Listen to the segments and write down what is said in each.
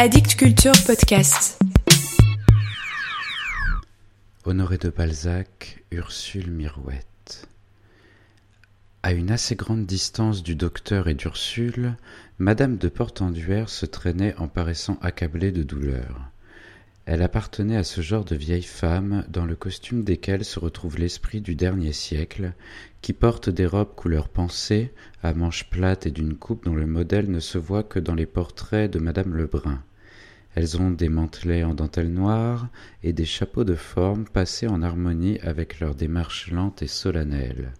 Addict Culture Podcast. Honoré de Balzac, Ursule Mirouette. À une assez grande distance du docteur et d'Ursule, Madame de Portenduère se traînait en paraissant accablée de douleur. Elle appartenait à ce genre de vieilles femmes dans le costume desquelles se retrouve l'esprit du dernier siècle, qui portent des robes couleur pensée, à manches plates et d'une coupe dont le modèle ne se voit que dans les portraits de Madame Lebrun. Elles ont des mantelets en dentelle noire et des chapeaux de forme passés en harmonie avec leur démarche lente et solennelle.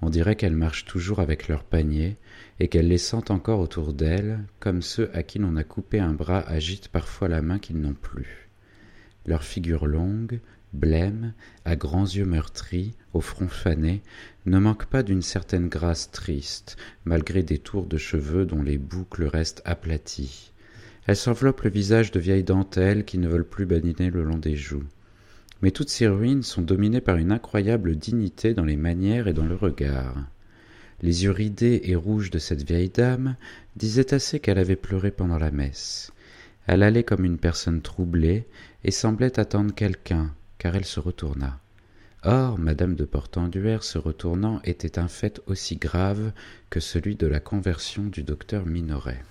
On dirait qu'elles marchent toujours avec leur panier et qu'elles les sentent encore autour d'elles, comme ceux à qui l'on a coupé un bras agitent parfois la main qu'ils n'ont plus. Leur figure longue, blême, à grands yeux meurtris, au front fané, ne manque pas d'une certaine grâce triste, malgré des tours de cheveux dont les boucles restent aplaties. Elles s'enveloppent le visage de vieilles dentelles qui ne veulent plus badiner le long des joues. Mais toutes ces ruines sont dominées par une incroyable dignité dans les manières et dans le regard. Les yeux ridés et rouges de cette vieille dame disaient assez qu'elle avait pleuré pendant la messe. Elle allait comme une personne troublée et semblait attendre quelqu'un, car elle se retourna. Or, madame de Portenduère se retournant était un fait aussi grave que celui de la conversion du docteur Minoret.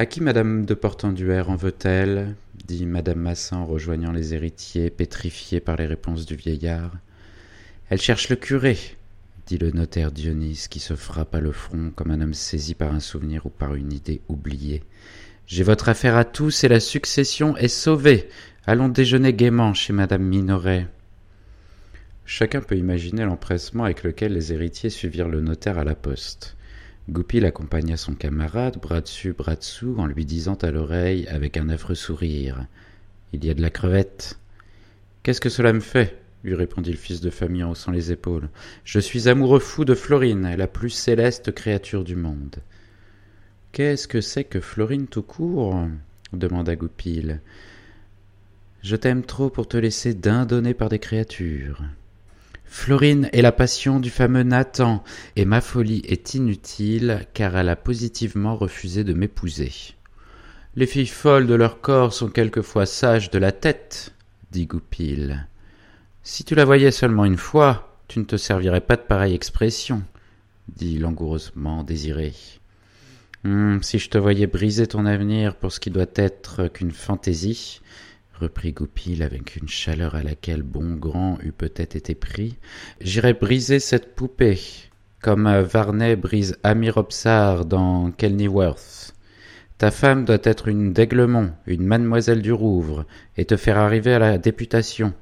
À qui madame de Portenduère en veut-elle dit madame Massin en rejoignant les héritiers, pétrifiés par les réponses du vieillard. Elle cherche le curé, dit le notaire Dionys, qui se frappa le front comme un homme saisi par un souvenir ou par une idée oubliée. J'ai votre affaire à tous et la succession est sauvée. Allons déjeuner gaiement chez madame Minoret. Chacun peut imaginer l'empressement avec lequel les héritiers suivirent le notaire à la poste. Goupil accompagna son camarade, bras dessus, bras dessous, en lui disant à l'oreille avec un affreux sourire Il y a de la crevette. Qu'est-ce que cela me fait? lui répondit le fils de famille en haussant les épaules. Je suis amoureux fou de Florine, la plus céleste créature du monde. Qu'est-ce que c'est que Florine tout court? demanda Goupil. Je t'aime trop pour te laisser dindonner par des créatures. Florine est la passion du fameux Nathan, et ma folie est inutile, car elle a positivement refusé de m'épouser. Les filles folles de leur corps sont quelquefois sages de la tête, dit Goupil. Si tu la voyais seulement une fois, tu ne te servirais pas de pareille expression, dit langoureusement Désiré. Hum, si je te voyais briser ton avenir pour ce qui doit être qu'une fantaisie, reprit Goupil avec une chaleur à laquelle Bongrand eût peut-être été pris, j'irais briser cette poupée, comme Varney brise Amiropsar dans Kenilworth. Ta femme doit être une d'Aiglemont, une mademoiselle du Rouvre, et te faire arriver à la députation.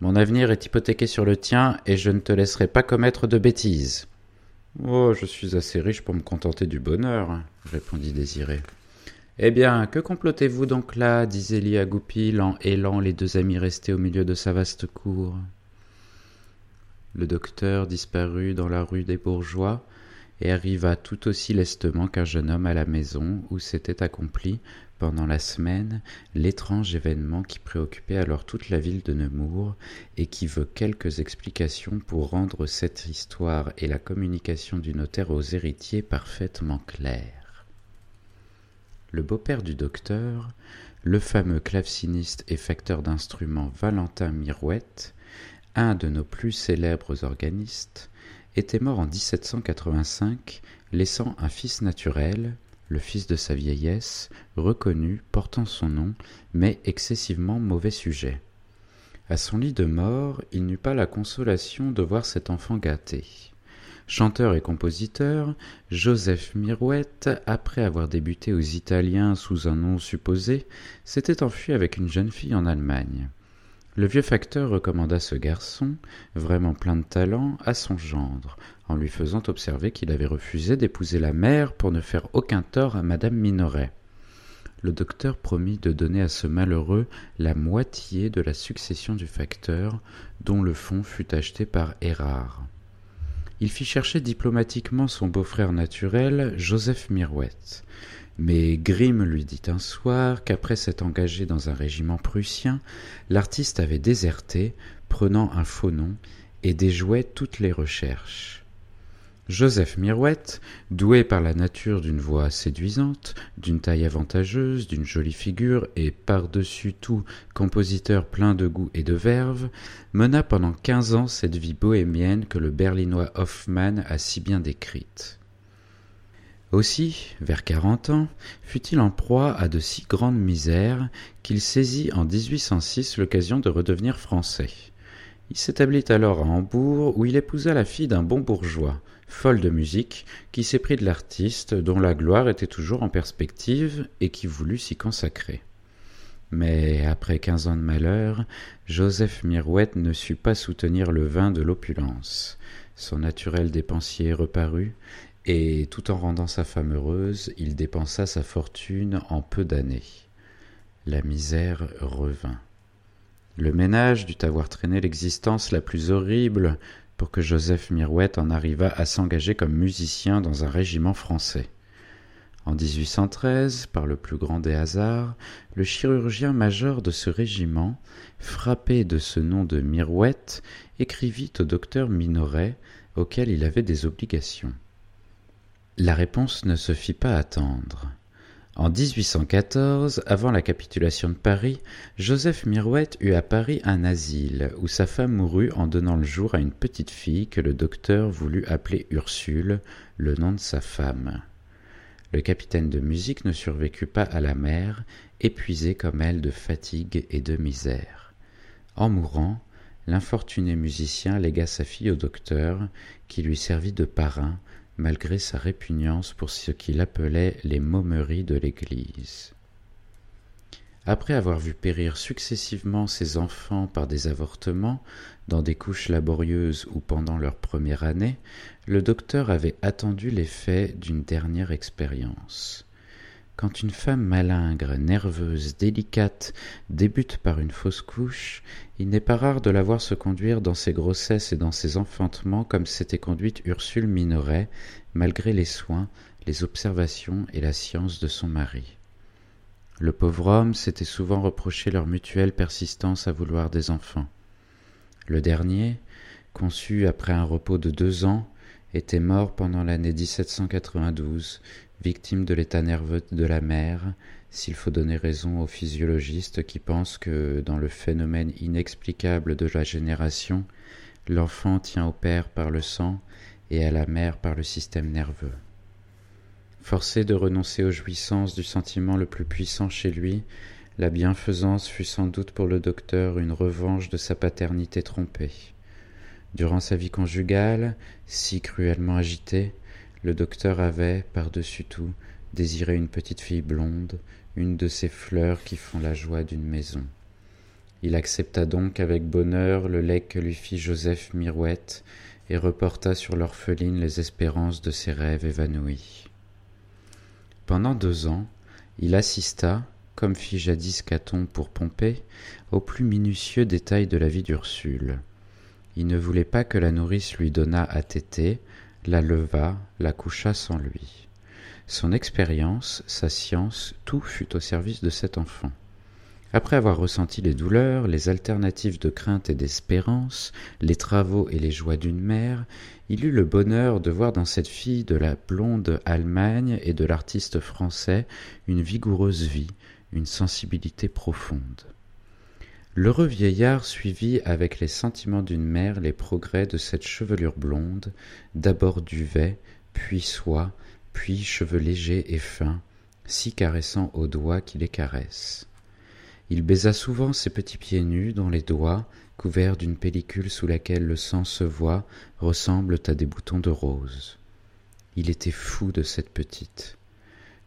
Mon avenir est hypothéqué sur le tien, et je ne te laisserai pas commettre de bêtises. Oh, je suis assez riche pour me contenter du bonheur, répondit Désiré. Eh bien, que complotez-vous donc là dit Zélie à Goupil en hélant les deux amis restés au milieu de sa vaste cour. Le docteur disparut dans la rue des Bourgeois et arriva tout aussi lestement qu'un jeune homme à la maison où s'était accompli, pendant la semaine, l'étrange événement qui préoccupait alors toute la ville de Nemours et qui veut quelques explications pour rendre cette histoire et la communication du notaire aux héritiers parfaitement claires. Le beau-père du docteur, le fameux claveciniste et facteur d'instruments Valentin Mirouette, un de nos plus célèbres organistes, était mort en 1785, laissant un fils naturel, le fils de sa vieillesse, reconnu, portant son nom, mais excessivement mauvais sujet. À son lit de mort, il n'eut pas la consolation de voir cet enfant gâté. Chanteur et compositeur, Joseph Mirouette, après avoir débuté aux Italiens sous un nom supposé, s'était enfui avec une jeune fille en Allemagne. Le vieux facteur recommanda ce garçon, vraiment plein de talent, à son gendre, en lui faisant observer qu'il avait refusé d'épouser la mère pour ne faire aucun tort à madame Minoret. Le docteur promit de donner à ce malheureux la moitié de la succession du facteur, dont le fonds fut acheté par Érard. Il fit chercher diplomatiquement son beau-frère naturel, Joseph Mirouette. Mais Grimm lui dit un soir qu'après s'être engagé dans un régiment prussien, l'artiste avait déserté, prenant un faux nom, et déjouait toutes les recherches. Joseph Mirouette, doué par la nature d'une voix séduisante, d'une taille avantageuse, d'une jolie figure et par-dessus tout compositeur plein de goût et de verve, mena pendant quinze ans cette vie bohémienne que le berlinois Hoffmann a si bien décrite. Aussi, vers quarante ans, fut-il en proie à de si grandes misères qu'il saisit en 1806 l'occasion de redevenir français. Il s'établit alors à Hambourg où il épousa la fille d'un bon bourgeois, folle de musique, qui s'éprit de l'artiste dont la gloire était toujours en perspective et qui voulut s'y consacrer. Mais après quinze ans de malheur, Joseph Mirouette ne sut pas soutenir le vin de l'opulence. Son naturel dépensier reparut, et tout en rendant sa femme heureuse, il dépensa sa fortune en peu d'années. La misère revint. Le ménage dut avoir traîné l'existence la plus horrible pour que Joseph Mirouette en arrivât à s'engager comme musicien dans un régiment français. En 1813, par le plus grand des hasards, le chirurgien-major de ce régiment, frappé de ce nom de Mirouette, écrivit au docteur Minoret, auquel il avait des obligations. La réponse ne se fit pas attendre. En 1814, avant la capitulation de Paris, Joseph Mirouette eut à Paris un asile où sa femme mourut en donnant le jour à une petite fille que le docteur voulut appeler Ursule, le nom de sa femme. Le capitaine de musique ne survécut pas à la mer, épuisé comme elle de fatigue et de misère. En mourant, l'infortuné musicien légua sa fille au docteur, qui lui servit de parrain, malgré sa répugnance pour ce qu'il appelait les momeries de l'Église. Après avoir vu périr successivement ses enfants par des avortements, dans des couches laborieuses ou pendant leur première année, le docteur avait attendu l'effet d'une dernière expérience. Quand une femme malingre, nerveuse, délicate débute par une fausse couche, il n'est pas rare de la voir se conduire dans ses grossesses et dans ses enfantements comme s'était conduite Ursule Minoret, malgré les soins, les observations et la science de son mari. Le pauvre homme s'était souvent reproché leur mutuelle persistance à vouloir des enfants. Le dernier, conçu après un repos de deux ans, était mort pendant l'année 1792, victime de l'état nerveux de la mère, s'il faut donner raison aux physiologistes qui pensent que, dans le phénomène inexplicable de la génération, l'enfant tient au père par le sang et à la mère par le système nerveux. Forcé de renoncer aux jouissances du sentiment le plus puissant chez lui, la bienfaisance fut sans doute pour le docteur une revanche de sa paternité trompée. Durant sa vie conjugale, si cruellement agitée, le docteur avait, par-dessus tout, désiré une petite fille blonde, une de ces fleurs qui font la joie d'une maison. Il accepta donc avec bonheur le legs que lui fit Joseph Mirouette et reporta sur l'orpheline les espérances de ses rêves évanouis. Pendant deux ans, il assista, comme fit jadis Caton pour Pompée, aux plus minutieux détails de la vie d'Ursule. Il ne voulait pas que la nourrice lui donnât à téter, la leva, la coucha sans lui. Son expérience, sa science, tout fut au service de cet enfant. Après avoir ressenti les douleurs, les alternatives de crainte et d'espérance, les travaux et les joies d'une mère, il eut le bonheur de voir dans cette fille de la blonde Allemagne et de l'artiste français une vigoureuse vie, une sensibilité profonde. L'heureux vieillard suivit avec les sentiments d'une mère les progrès de cette chevelure blonde, d'abord duvet, puis soie, puis cheveux légers et fins, si caressants aux doigts qui les caressent. Il baisa souvent ses petits pieds nus dont les doigts, couverts d'une pellicule sous laquelle le sang se voit, ressemblent à des boutons de rose. Il était fou de cette petite.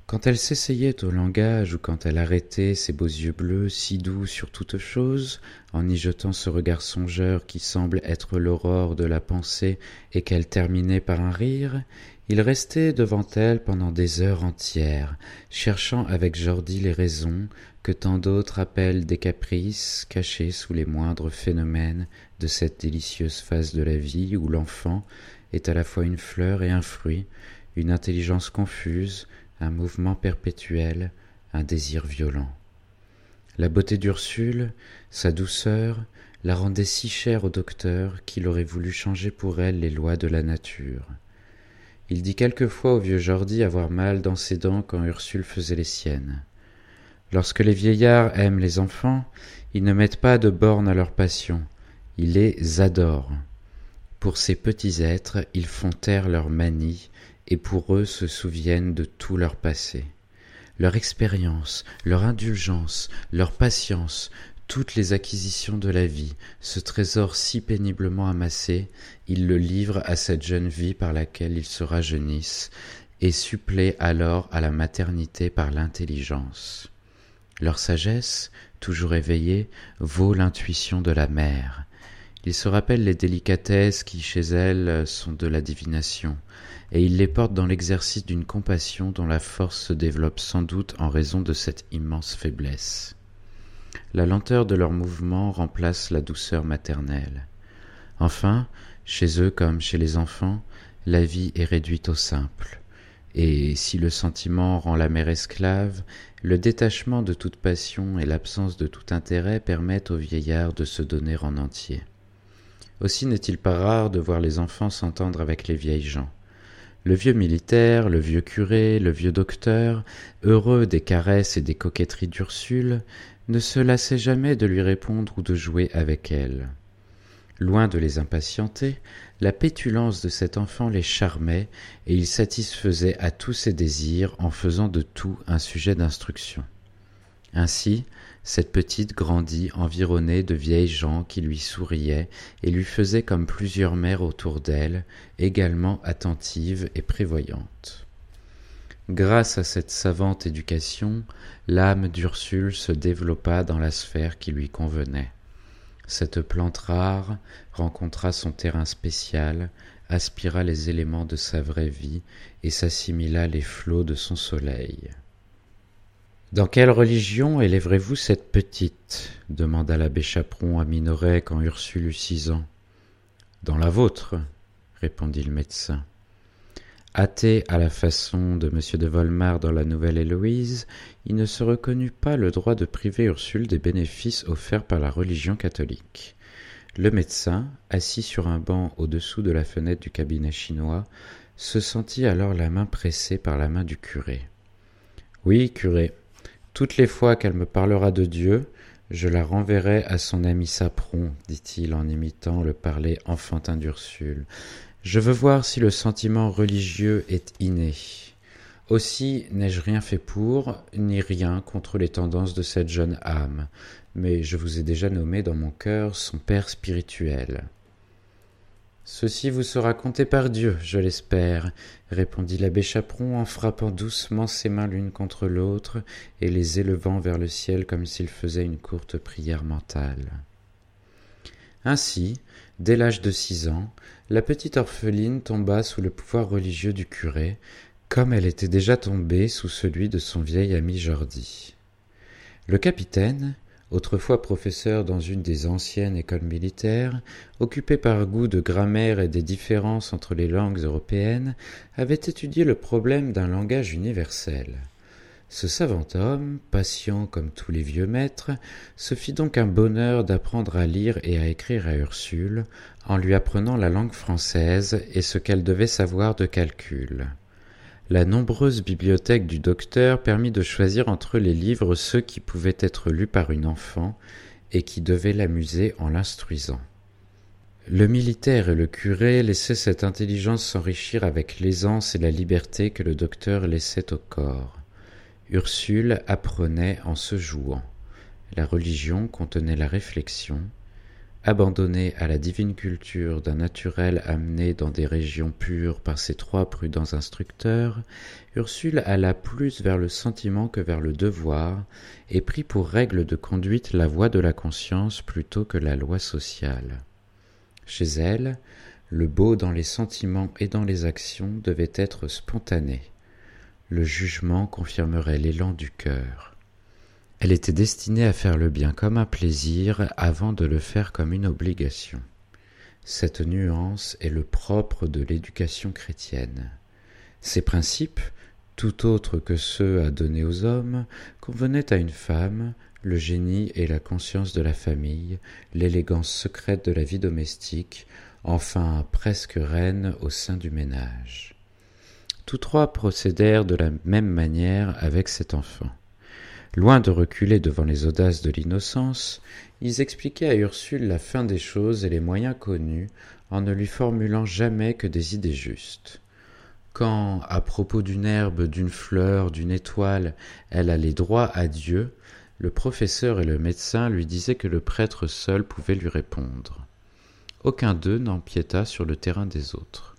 Quand elle s'essayait au langage ou quand elle arrêtait ses beaux yeux bleus si doux sur toute chose, en y jetant ce regard songeur qui semble être l'aurore de la pensée et qu'elle terminait par un rire, il restait devant elle pendant des heures entières, cherchant avec Jordi les raisons que tant d'autres appellent des caprices cachés sous les moindres phénomènes de cette délicieuse phase de la vie où l'enfant est à la fois une fleur et un fruit, une intelligence confuse, un mouvement perpétuel, un désir violent. La beauté d'Ursule, sa douceur, la rendait si chère au docteur qu'il aurait voulu changer pour elle les lois de la nature. Il dit quelquefois au vieux Jordi avoir mal dans ses dents quand Ursule faisait les siennes. Lorsque les vieillards aiment les enfants, ils ne mettent pas de bornes à leur passion, ils les adorent. Pour ces petits êtres, ils font taire leur manie et pour eux se souviennent de tout leur passé. Leur expérience, leur indulgence, leur patience, toutes les acquisitions de la vie, ce trésor si péniblement amassé, ils le livrent à cette jeune vie par laquelle ils se rajeunissent, et suppléent alors à la maternité par l'intelligence. Leur sagesse, toujours éveillée, vaut l'intuition de la mère. Ils se rappellent les délicatesses qui chez elle sont de la divination, et ils les portent dans l'exercice d'une compassion dont la force se développe sans doute en raison de cette immense faiblesse. La lenteur de leurs mouvements remplace la douceur maternelle. Enfin, chez eux comme chez les enfants, la vie est réduite au simple. Et si le sentiment rend la mère esclave, le détachement de toute passion et l'absence de tout intérêt permettent aux vieillards de se donner en entier. Aussi n'est-il pas rare de voir les enfants s'entendre avec les vieilles gens. Le vieux militaire, le vieux curé, le vieux docteur, heureux des caresses et des coquetteries d'Ursule, ne se lassait jamais de lui répondre ou de jouer avec elle. Loin de les impatienter, la pétulance de cet enfant les charmait et il satisfaisait à tous ses désirs en faisant de tout un sujet d'instruction. Ainsi, cette petite grandit environnée de vieilles gens qui lui souriaient et lui faisaient comme plusieurs mères autour d'elle, également attentives et prévoyantes. Grâce à cette savante éducation, l'âme d'Ursule se développa dans la sphère qui lui convenait. Cette plante rare rencontra son terrain spécial, aspira les éléments de sa vraie vie et s'assimila les flots de son soleil. Dans quelle religion élèverez-vous cette petite demanda l'abbé Chaperon à Minoret quand Ursule eut six ans. Dans la vôtre, répondit le médecin. Athée à la façon de M. de Volmar dans la Nouvelle Héloïse, il ne se reconnut pas le droit de priver Ursule des bénéfices offerts par la religion catholique. Le médecin, assis sur un banc au-dessous de la fenêtre du cabinet chinois, se sentit alors la main pressée par la main du curé. Oui, curé, toutes les fois qu'elle me parlera de Dieu, je la renverrai à son ami Sapron, dit-il en imitant le parler enfantin d'Ursule. Je veux voir si le sentiment religieux est inné. Aussi n'ai-je rien fait pour, ni rien contre les tendances de cette jeune âme, mais je vous ai déjà nommé dans mon cœur son père spirituel. Ceci vous sera compté par Dieu, je l'espère, répondit l'abbé Chaperon en frappant doucement ses mains l'une contre l'autre et les élevant vers le ciel comme s'il faisait une courte prière mentale. Ainsi, dès l'âge de six ans, la petite orpheline tomba sous le pouvoir religieux du curé, comme elle était déjà tombée sous celui de son vieil ami Jordi. Le capitaine, autrefois professeur dans une des anciennes écoles militaires, occupé par goût de grammaire et des différences entre les langues européennes, avait étudié le problème d'un langage universel. Ce savant homme, patient comme tous les vieux maîtres, se fit donc un bonheur d'apprendre à lire et à écrire à Ursule, en lui apprenant la langue française et ce qu'elle devait savoir de calcul. La nombreuse bibliothèque du docteur permit de choisir entre les livres ceux qui pouvaient être lus par une enfant et qui devaient l'amuser en l'instruisant. Le militaire et le curé laissaient cette intelligence s'enrichir avec l'aisance et la liberté que le docteur laissait au corps. Ursule apprenait en se jouant. La religion contenait la réflexion, Abandonnée à la divine culture d'un naturel amené dans des régions pures par ses trois prudents instructeurs, Ursule alla plus vers le sentiment que vers le devoir, et prit pour règle de conduite la voie de la conscience plutôt que la loi sociale. Chez elle, le beau dans les sentiments et dans les actions devait être spontané. Le jugement confirmerait l'élan du cœur. Elle était destinée à faire le bien comme un plaisir avant de le faire comme une obligation. Cette nuance est le propre de l'éducation chrétienne. Ces principes, tout autres que ceux à donner aux hommes, convenaient à une femme, le génie et la conscience de la famille, l'élégance secrète de la vie domestique, enfin presque reine au sein du ménage. Tous trois procédèrent de la même manière avec cet enfant. Loin de reculer devant les audaces de l'innocence, ils expliquaient à Ursule la fin des choses et les moyens connus en ne lui formulant jamais que des idées justes. Quand, à propos d'une herbe, d'une fleur, d'une étoile, elle allait droit à Dieu, le professeur et le médecin lui disaient que le prêtre seul pouvait lui répondre. Aucun d'eux n'empiéta sur le terrain des autres.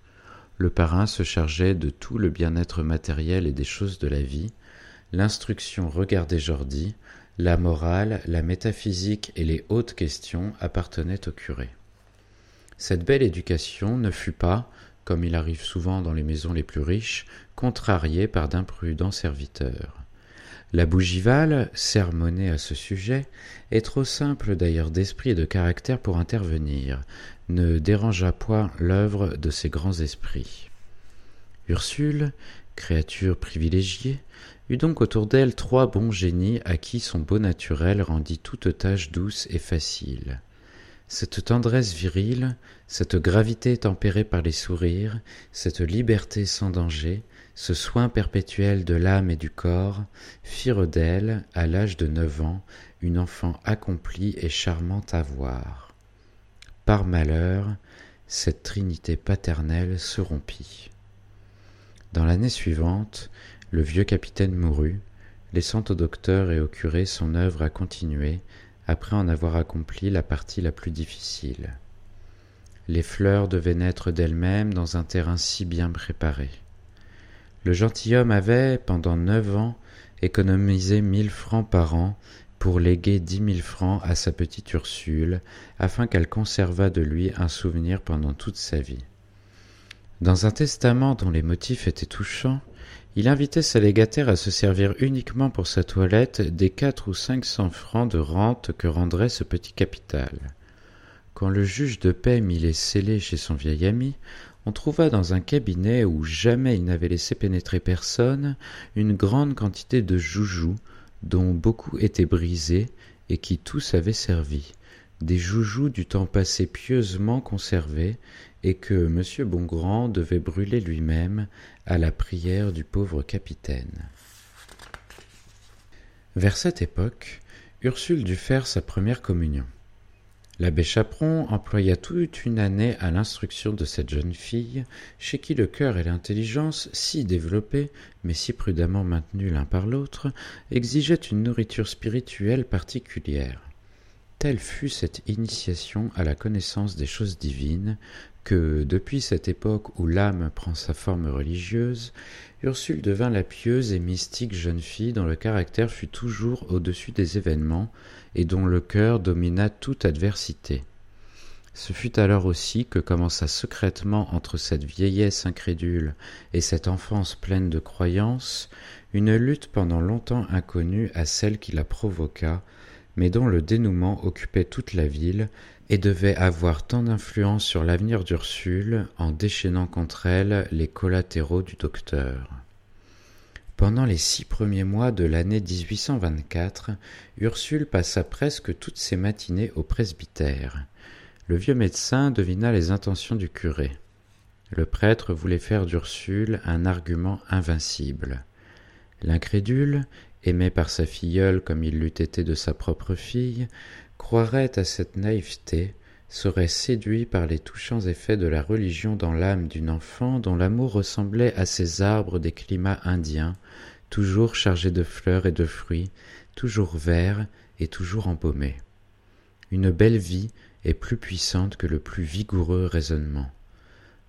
Le parrain se chargeait de tout le bien-être matériel et des choses de la vie, l'instruction regardait Jordi, la morale, la métaphysique et les hautes questions appartenaient au curé. Cette belle éducation ne fut pas, comme il arrive souvent dans les maisons les plus riches, contrariée par d'imprudents serviteurs. La bougival, sermonnée à ce sujet, est trop simple d'ailleurs d'esprit et de caractère pour intervenir, ne dérangea point l'œuvre de ces grands esprits. Ursule, créature privilégiée, eut donc autour d'elle trois bons génies à qui son beau naturel rendit toute tâche douce et facile. Cette tendresse virile, cette gravité tempérée par les sourires, cette liberté sans danger, ce soin perpétuel de l'âme et du corps, firent d'elle, à l'âge de neuf ans, une enfant accomplie et charmante à voir. Par malheur, cette trinité paternelle se rompit. Dans l'année suivante, le vieux capitaine mourut, laissant au docteur et au curé son œuvre à continuer, après en avoir accompli la partie la plus difficile. Les fleurs devaient naître d'elles-mêmes dans un terrain si bien préparé. Le gentilhomme avait, pendant neuf ans, économisé mille francs par an pour léguer dix mille francs à sa petite Ursule, afin qu'elle conservât de lui un souvenir pendant toute sa vie. Dans un testament dont les motifs étaient touchants, il invitait sa légataire à se servir uniquement pour sa toilette des quatre ou cinq cents francs de rente que rendrait ce petit capital. Quand le juge de paix mit les scellés chez son vieil ami, on trouva dans un cabinet où jamais il n'avait laissé pénétrer personne une grande quantité de joujoux, dont beaucoup étaient brisés et qui tous avaient servi, des joujoux du temps passé pieusement conservés et que M. Bongrand devait brûler lui-même à la prière du pauvre capitaine. Vers cette époque, Ursule dut faire sa première communion. L'abbé Chaperon employa toute une année à l'instruction de cette jeune fille, chez qui le cœur et l'intelligence, si développés, mais si prudemment maintenus l'un par l'autre, exigeaient une nourriture spirituelle particulière. Telle fut cette initiation à la connaissance des choses divines que, depuis cette époque où l'âme prend sa forme religieuse, Ursule devint la pieuse et mystique jeune fille dont le caractère fut toujours au-dessus des événements et dont le cœur domina toute adversité. Ce fut alors aussi que commença secrètement entre cette vieillesse incrédule et cette enfance pleine de croyances une lutte pendant longtemps inconnue à celle qui la provoqua mais dont le dénouement occupait toute la ville et devait avoir tant d'influence sur l'avenir d'Ursule en déchaînant contre elle les collatéraux du docteur. Pendant les six premiers mois de l'année 1824, Ursule passa presque toutes ses matinées au presbytère. Le vieux médecin devina les intentions du curé. Le prêtre voulait faire d'Ursule un argument invincible. L'incrédule, aimé par sa filleule comme il l'eût été de sa propre fille, croirait à cette naïveté, serait séduit par les touchants effets de la religion dans l'âme d'une enfant dont l'amour ressemblait à ces arbres des climats indiens, toujours chargés de fleurs et de fruits, toujours verts et toujours embaumés. Une belle vie est plus puissante que le plus vigoureux raisonnement.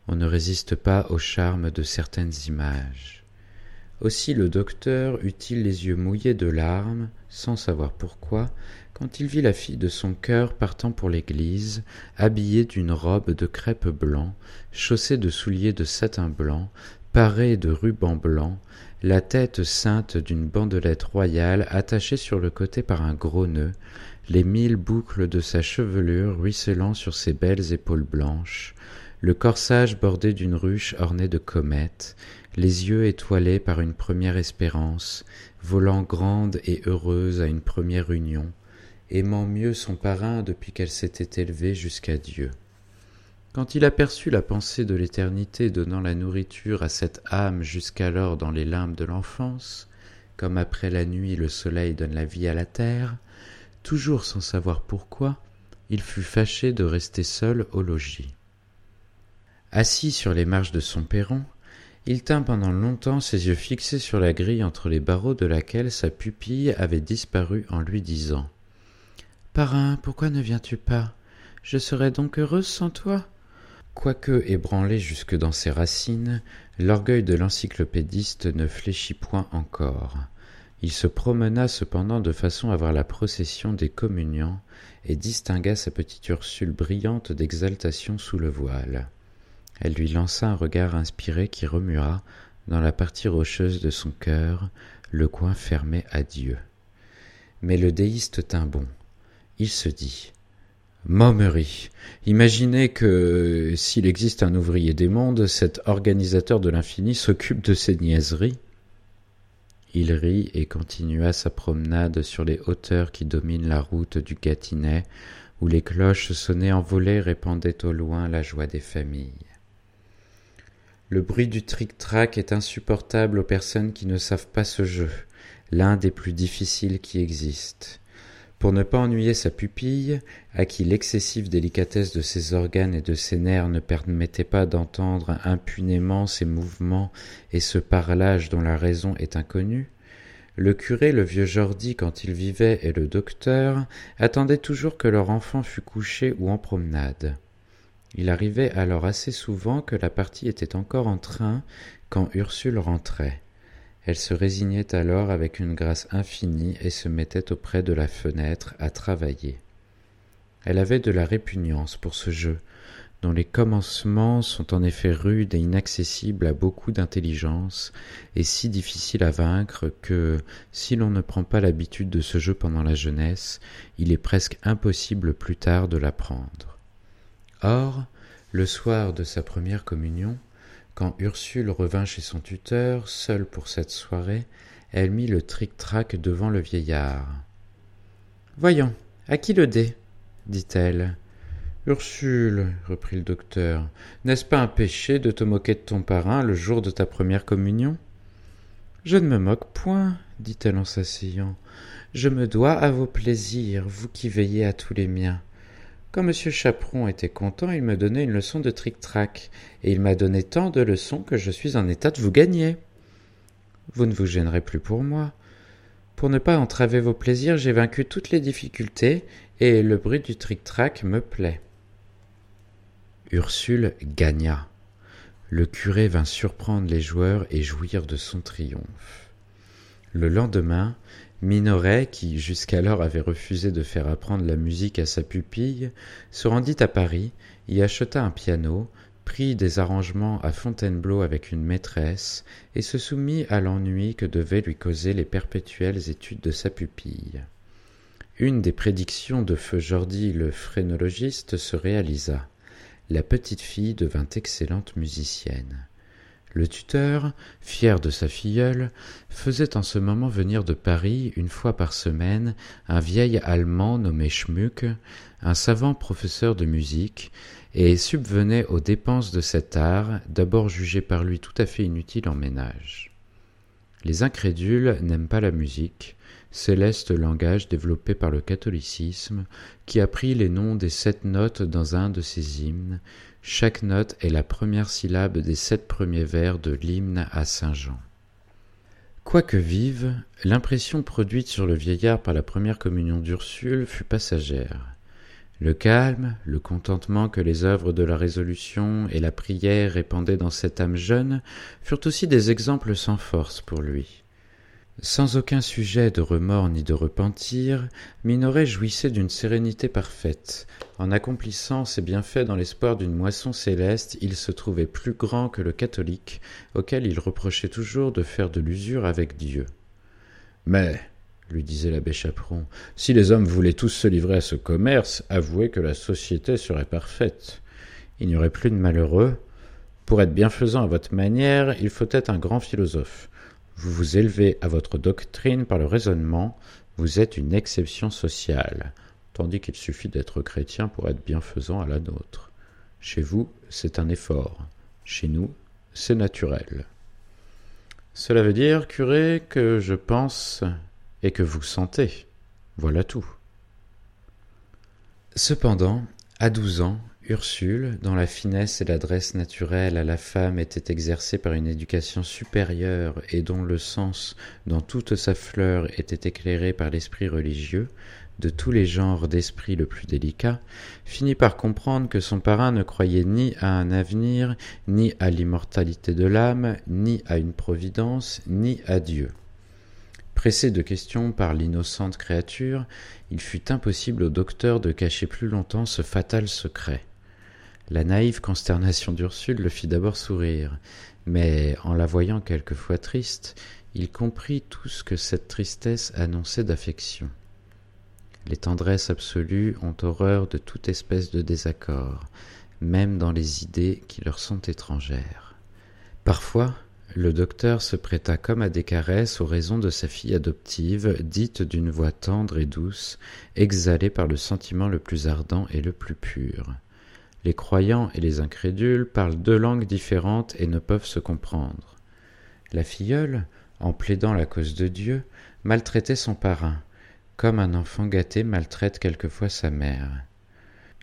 On ne résiste pas au charme de certaines images. Aussi le docteur eut-il les yeux mouillés de larmes, sans savoir pourquoi, quand il vit la fille de son cœur partant pour l'église, habillée d'une robe de crêpe blanc, chaussée de souliers de satin blanc, parée de rubans blancs, la tête ceinte d'une bandelette royale attachée sur le côté par un gros nœud, les mille boucles de sa chevelure ruisselant sur ses belles épaules blanches, le corsage bordé d'une ruche ornée de comètes, les yeux étoilés par une première espérance, volant grande et heureuse à une première union, aimant mieux son parrain depuis qu'elle s'était élevée jusqu'à Dieu. Quand il aperçut la pensée de l'éternité donnant la nourriture à cette âme jusqu'alors dans les limbes de l'enfance, comme après la nuit le soleil donne la vie à la terre, toujours sans savoir pourquoi, il fut fâché de rester seul au logis. Assis sur les marches de son perron, il tint pendant longtemps ses yeux fixés sur la grille entre les barreaux de laquelle sa pupille avait disparu en lui disant Parrain, pourquoi ne viens-tu pas? Je serais donc heureuse sans toi Quoique ébranlé jusque dans ses racines, l'orgueil de l'encyclopédiste ne fléchit point encore. Il se promena cependant de façon à voir la procession des communiants et distingua sa petite Ursule brillante d'exaltation sous le voile. Elle lui lança un regard inspiré qui remua, dans la partie rocheuse de son cœur, le coin fermé à Dieu. Mais le déiste tint bon. Il se dit Momery, imaginez que, s'il existe un ouvrier des mondes, cet organisateur de l'infini s'occupe de ces niaiseries. Il rit et continua sa promenade sur les hauteurs qui dominent la route du Gâtinais, où les cloches sonnées en volée répandaient au loin la joie des familles. Le bruit du tric-trac est insupportable aux personnes qui ne savent pas ce jeu, l'un des plus difficiles qui existent. Pour ne pas ennuyer sa pupille, à qui l'excessive délicatesse de ses organes et de ses nerfs ne permettait pas d'entendre impunément ses mouvements et ce parlage dont la raison est inconnue, le curé, le vieux Jordi, quand il vivait, et le docteur attendaient toujours que leur enfant fût couché ou en promenade. Il arrivait alors assez souvent que la partie était encore en train quand Ursule rentrait. Elle se résignait alors avec une grâce infinie et se mettait auprès de la fenêtre à travailler. Elle avait de la répugnance pour ce jeu, dont les commencements sont en effet rudes et inaccessibles à beaucoup d'intelligence, et si difficiles à vaincre que, si l'on ne prend pas l'habitude de ce jeu pendant la jeunesse, il est presque impossible plus tard de l'apprendre. Or, le soir de sa première communion, quand Ursule revint chez son tuteur, seule pour cette soirée, elle mit le tric-trac devant le vieillard. Voyons, à qui le dé? dit-elle. Ursule, reprit le docteur, n'est-ce pas un péché de te moquer de ton parrain le jour de ta première communion Je ne me moque point, dit-elle en s'asseyant. Je me dois à vos plaisirs, vous qui veillez à tous les miens. Quand M. Chaperon était content, il me donnait une leçon de tric-trac, et il m'a donné tant de leçons que je suis en état de vous gagner. Vous ne vous gênerez plus pour moi. Pour ne pas entraver vos plaisirs, j'ai vaincu toutes les difficultés, et le bruit du tric-trac me plaît. Ursule gagna. Le curé vint surprendre les joueurs et jouir de son triomphe. Le lendemain, Minoret, qui jusqu'alors avait refusé de faire apprendre la musique à sa pupille, se rendit à Paris, y acheta un piano, prit des arrangements à Fontainebleau avec une maîtresse, et se soumit à l'ennui que devaient lui causer les perpétuelles études de sa pupille. Une des prédictions de feu Jordi le phrénologiste se réalisa. La petite fille devint excellente musicienne. Le tuteur, fier de sa filleule, faisait en ce moment venir de Paris une fois par semaine un vieil Allemand nommé Schmuck, un savant professeur de musique, et subvenait aux dépenses de cet art, d'abord jugé par lui tout à fait inutile en ménage. Les incrédules n'aiment pas la musique, céleste langage développé par le catholicisme, qui a pris les noms des sept notes dans un de ses hymnes, chaque note est la première syllabe des sept premiers vers de l'hymne à Saint Jean. Quoique vive, l'impression produite sur le vieillard par la première communion d'Ursule fut passagère. Le calme, le contentement que les œuvres de la résolution et la prière répandaient dans cette âme jeune furent aussi des exemples sans force pour lui. Sans aucun sujet de remords ni de repentir, Minoret jouissait d'une sérénité parfaite. En accomplissant ses bienfaits dans l'espoir d'une moisson céleste, il se trouvait plus grand que le catholique, auquel il reprochait toujours de faire de l'usure avec Dieu. Mais, lui disait l'abbé Chaperon, si les hommes voulaient tous se livrer à ce commerce, avouez que la société serait parfaite. Il n'y aurait plus de malheureux. Pour être bienfaisant à votre manière, il faut être un grand philosophe. Vous vous élevez à votre doctrine par le raisonnement, vous êtes une exception sociale, tandis qu'il suffit d'être chrétien pour être bienfaisant à la nôtre. Chez vous, c'est un effort. Chez nous, c'est naturel. Cela veut dire, curé, que je pense et que vous sentez. Voilà tout. Cependant, à douze ans, Ursule, dont la finesse et l'adresse naturelle à la femme étaient exercées par une éducation supérieure et dont le sens, dans toute sa fleur, était éclairé par l'esprit religieux, de tous les genres d'esprit le plus délicat, finit par comprendre que son parrain ne croyait ni à un avenir, ni à l'immortalité de l'âme, ni à une providence, ni à Dieu. Pressé de questions par l'innocente créature, il fut impossible au docteur de cacher plus longtemps ce fatal secret. La naïve consternation d'Ursule le fit d'abord sourire, mais en la voyant quelquefois triste, il comprit tout ce que cette tristesse annonçait d'affection. Les tendresses absolues ont horreur de toute espèce de désaccord, même dans les idées qui leur sont étrangères. Parfois, le docteur se prêta comme à des caresses aux raisons de sa fille adoptive, dite d'une voix tendre et douce, exhalée par le sentiment le plus ardent et le plus pur. Les croyants et les incrédules parlent deux langues différentes et ne peuvent se comprendre. La filleule, en plaidant la cause de Dieu, maltraitait son parrain, comme un enfant gâté maltraite quelquefois sa mère.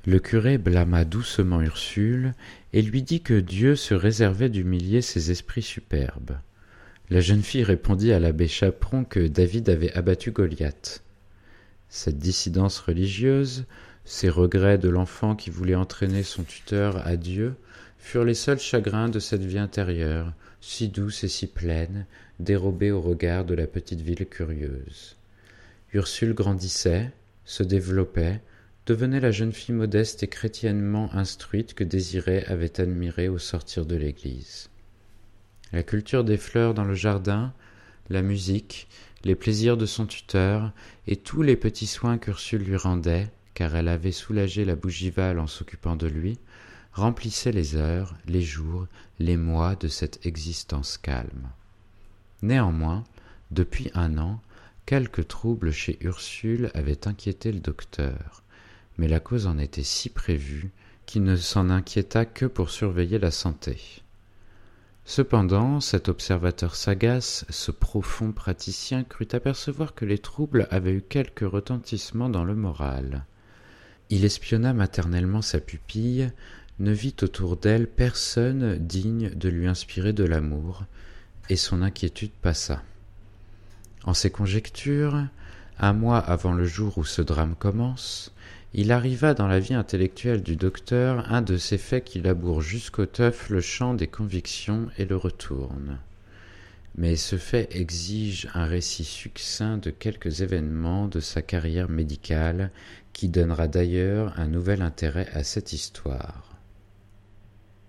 Le curé blâma doucement Ursule et lui dit que Dieu se réservait d'humilier ses esprits superbes. La jeune fille répondit à l'abbé Chaperon que David avait abattu Goliath. Cette dissidence religieuse, ces regrets de l'enfant qui voulait entraîner son tuteur à Dieu, furent les seuls chagrins de cette vie intérieure, si douce et si pleine, dérobée au regard de la petite ville curieuse. Ursule grandissait, se développait, devenait la jeune fille modeste et chrétiennement instruite que Désiré avait admirée au sortir de l'église. La culture des fleurs dans le jardin, la musique, les plaisirs de son tuteur, et tous les petits soins qu'Ursule lui rendait, car elle avait soulagé la bougival en s'occupant de lui, remplissaient les heures, les jours, les mois de cette existence calme. Néanmoins, depuis un an, quelques troubles chez Ursule avaient inquiété le docteur mais la cause en était si prévue qu'il ne s'en inquiéta que pour surveiller la santé. Cependant, cet observateur sagace, ce profond praticien, crut apercevoir que les troubles avaient eu quelque retentissement dans le moral. Il espionna maternellement sa pupille, ne vit autour d'elle personne digne de lui inspirer de l'amour, et son inquiétude passa. En ses conjectures, un mois avant le jour où ce drame commence, il arriva dans la vie intellectuelle du docteur un de ces faits qui labourent jusqu'au teuf le champ des convictions et le retournent. Mais ce fait exige un récit succinct de quelques événements de sa carrière médicale qui donnera d'ailleurs un nouvel intérêt à cette histoire.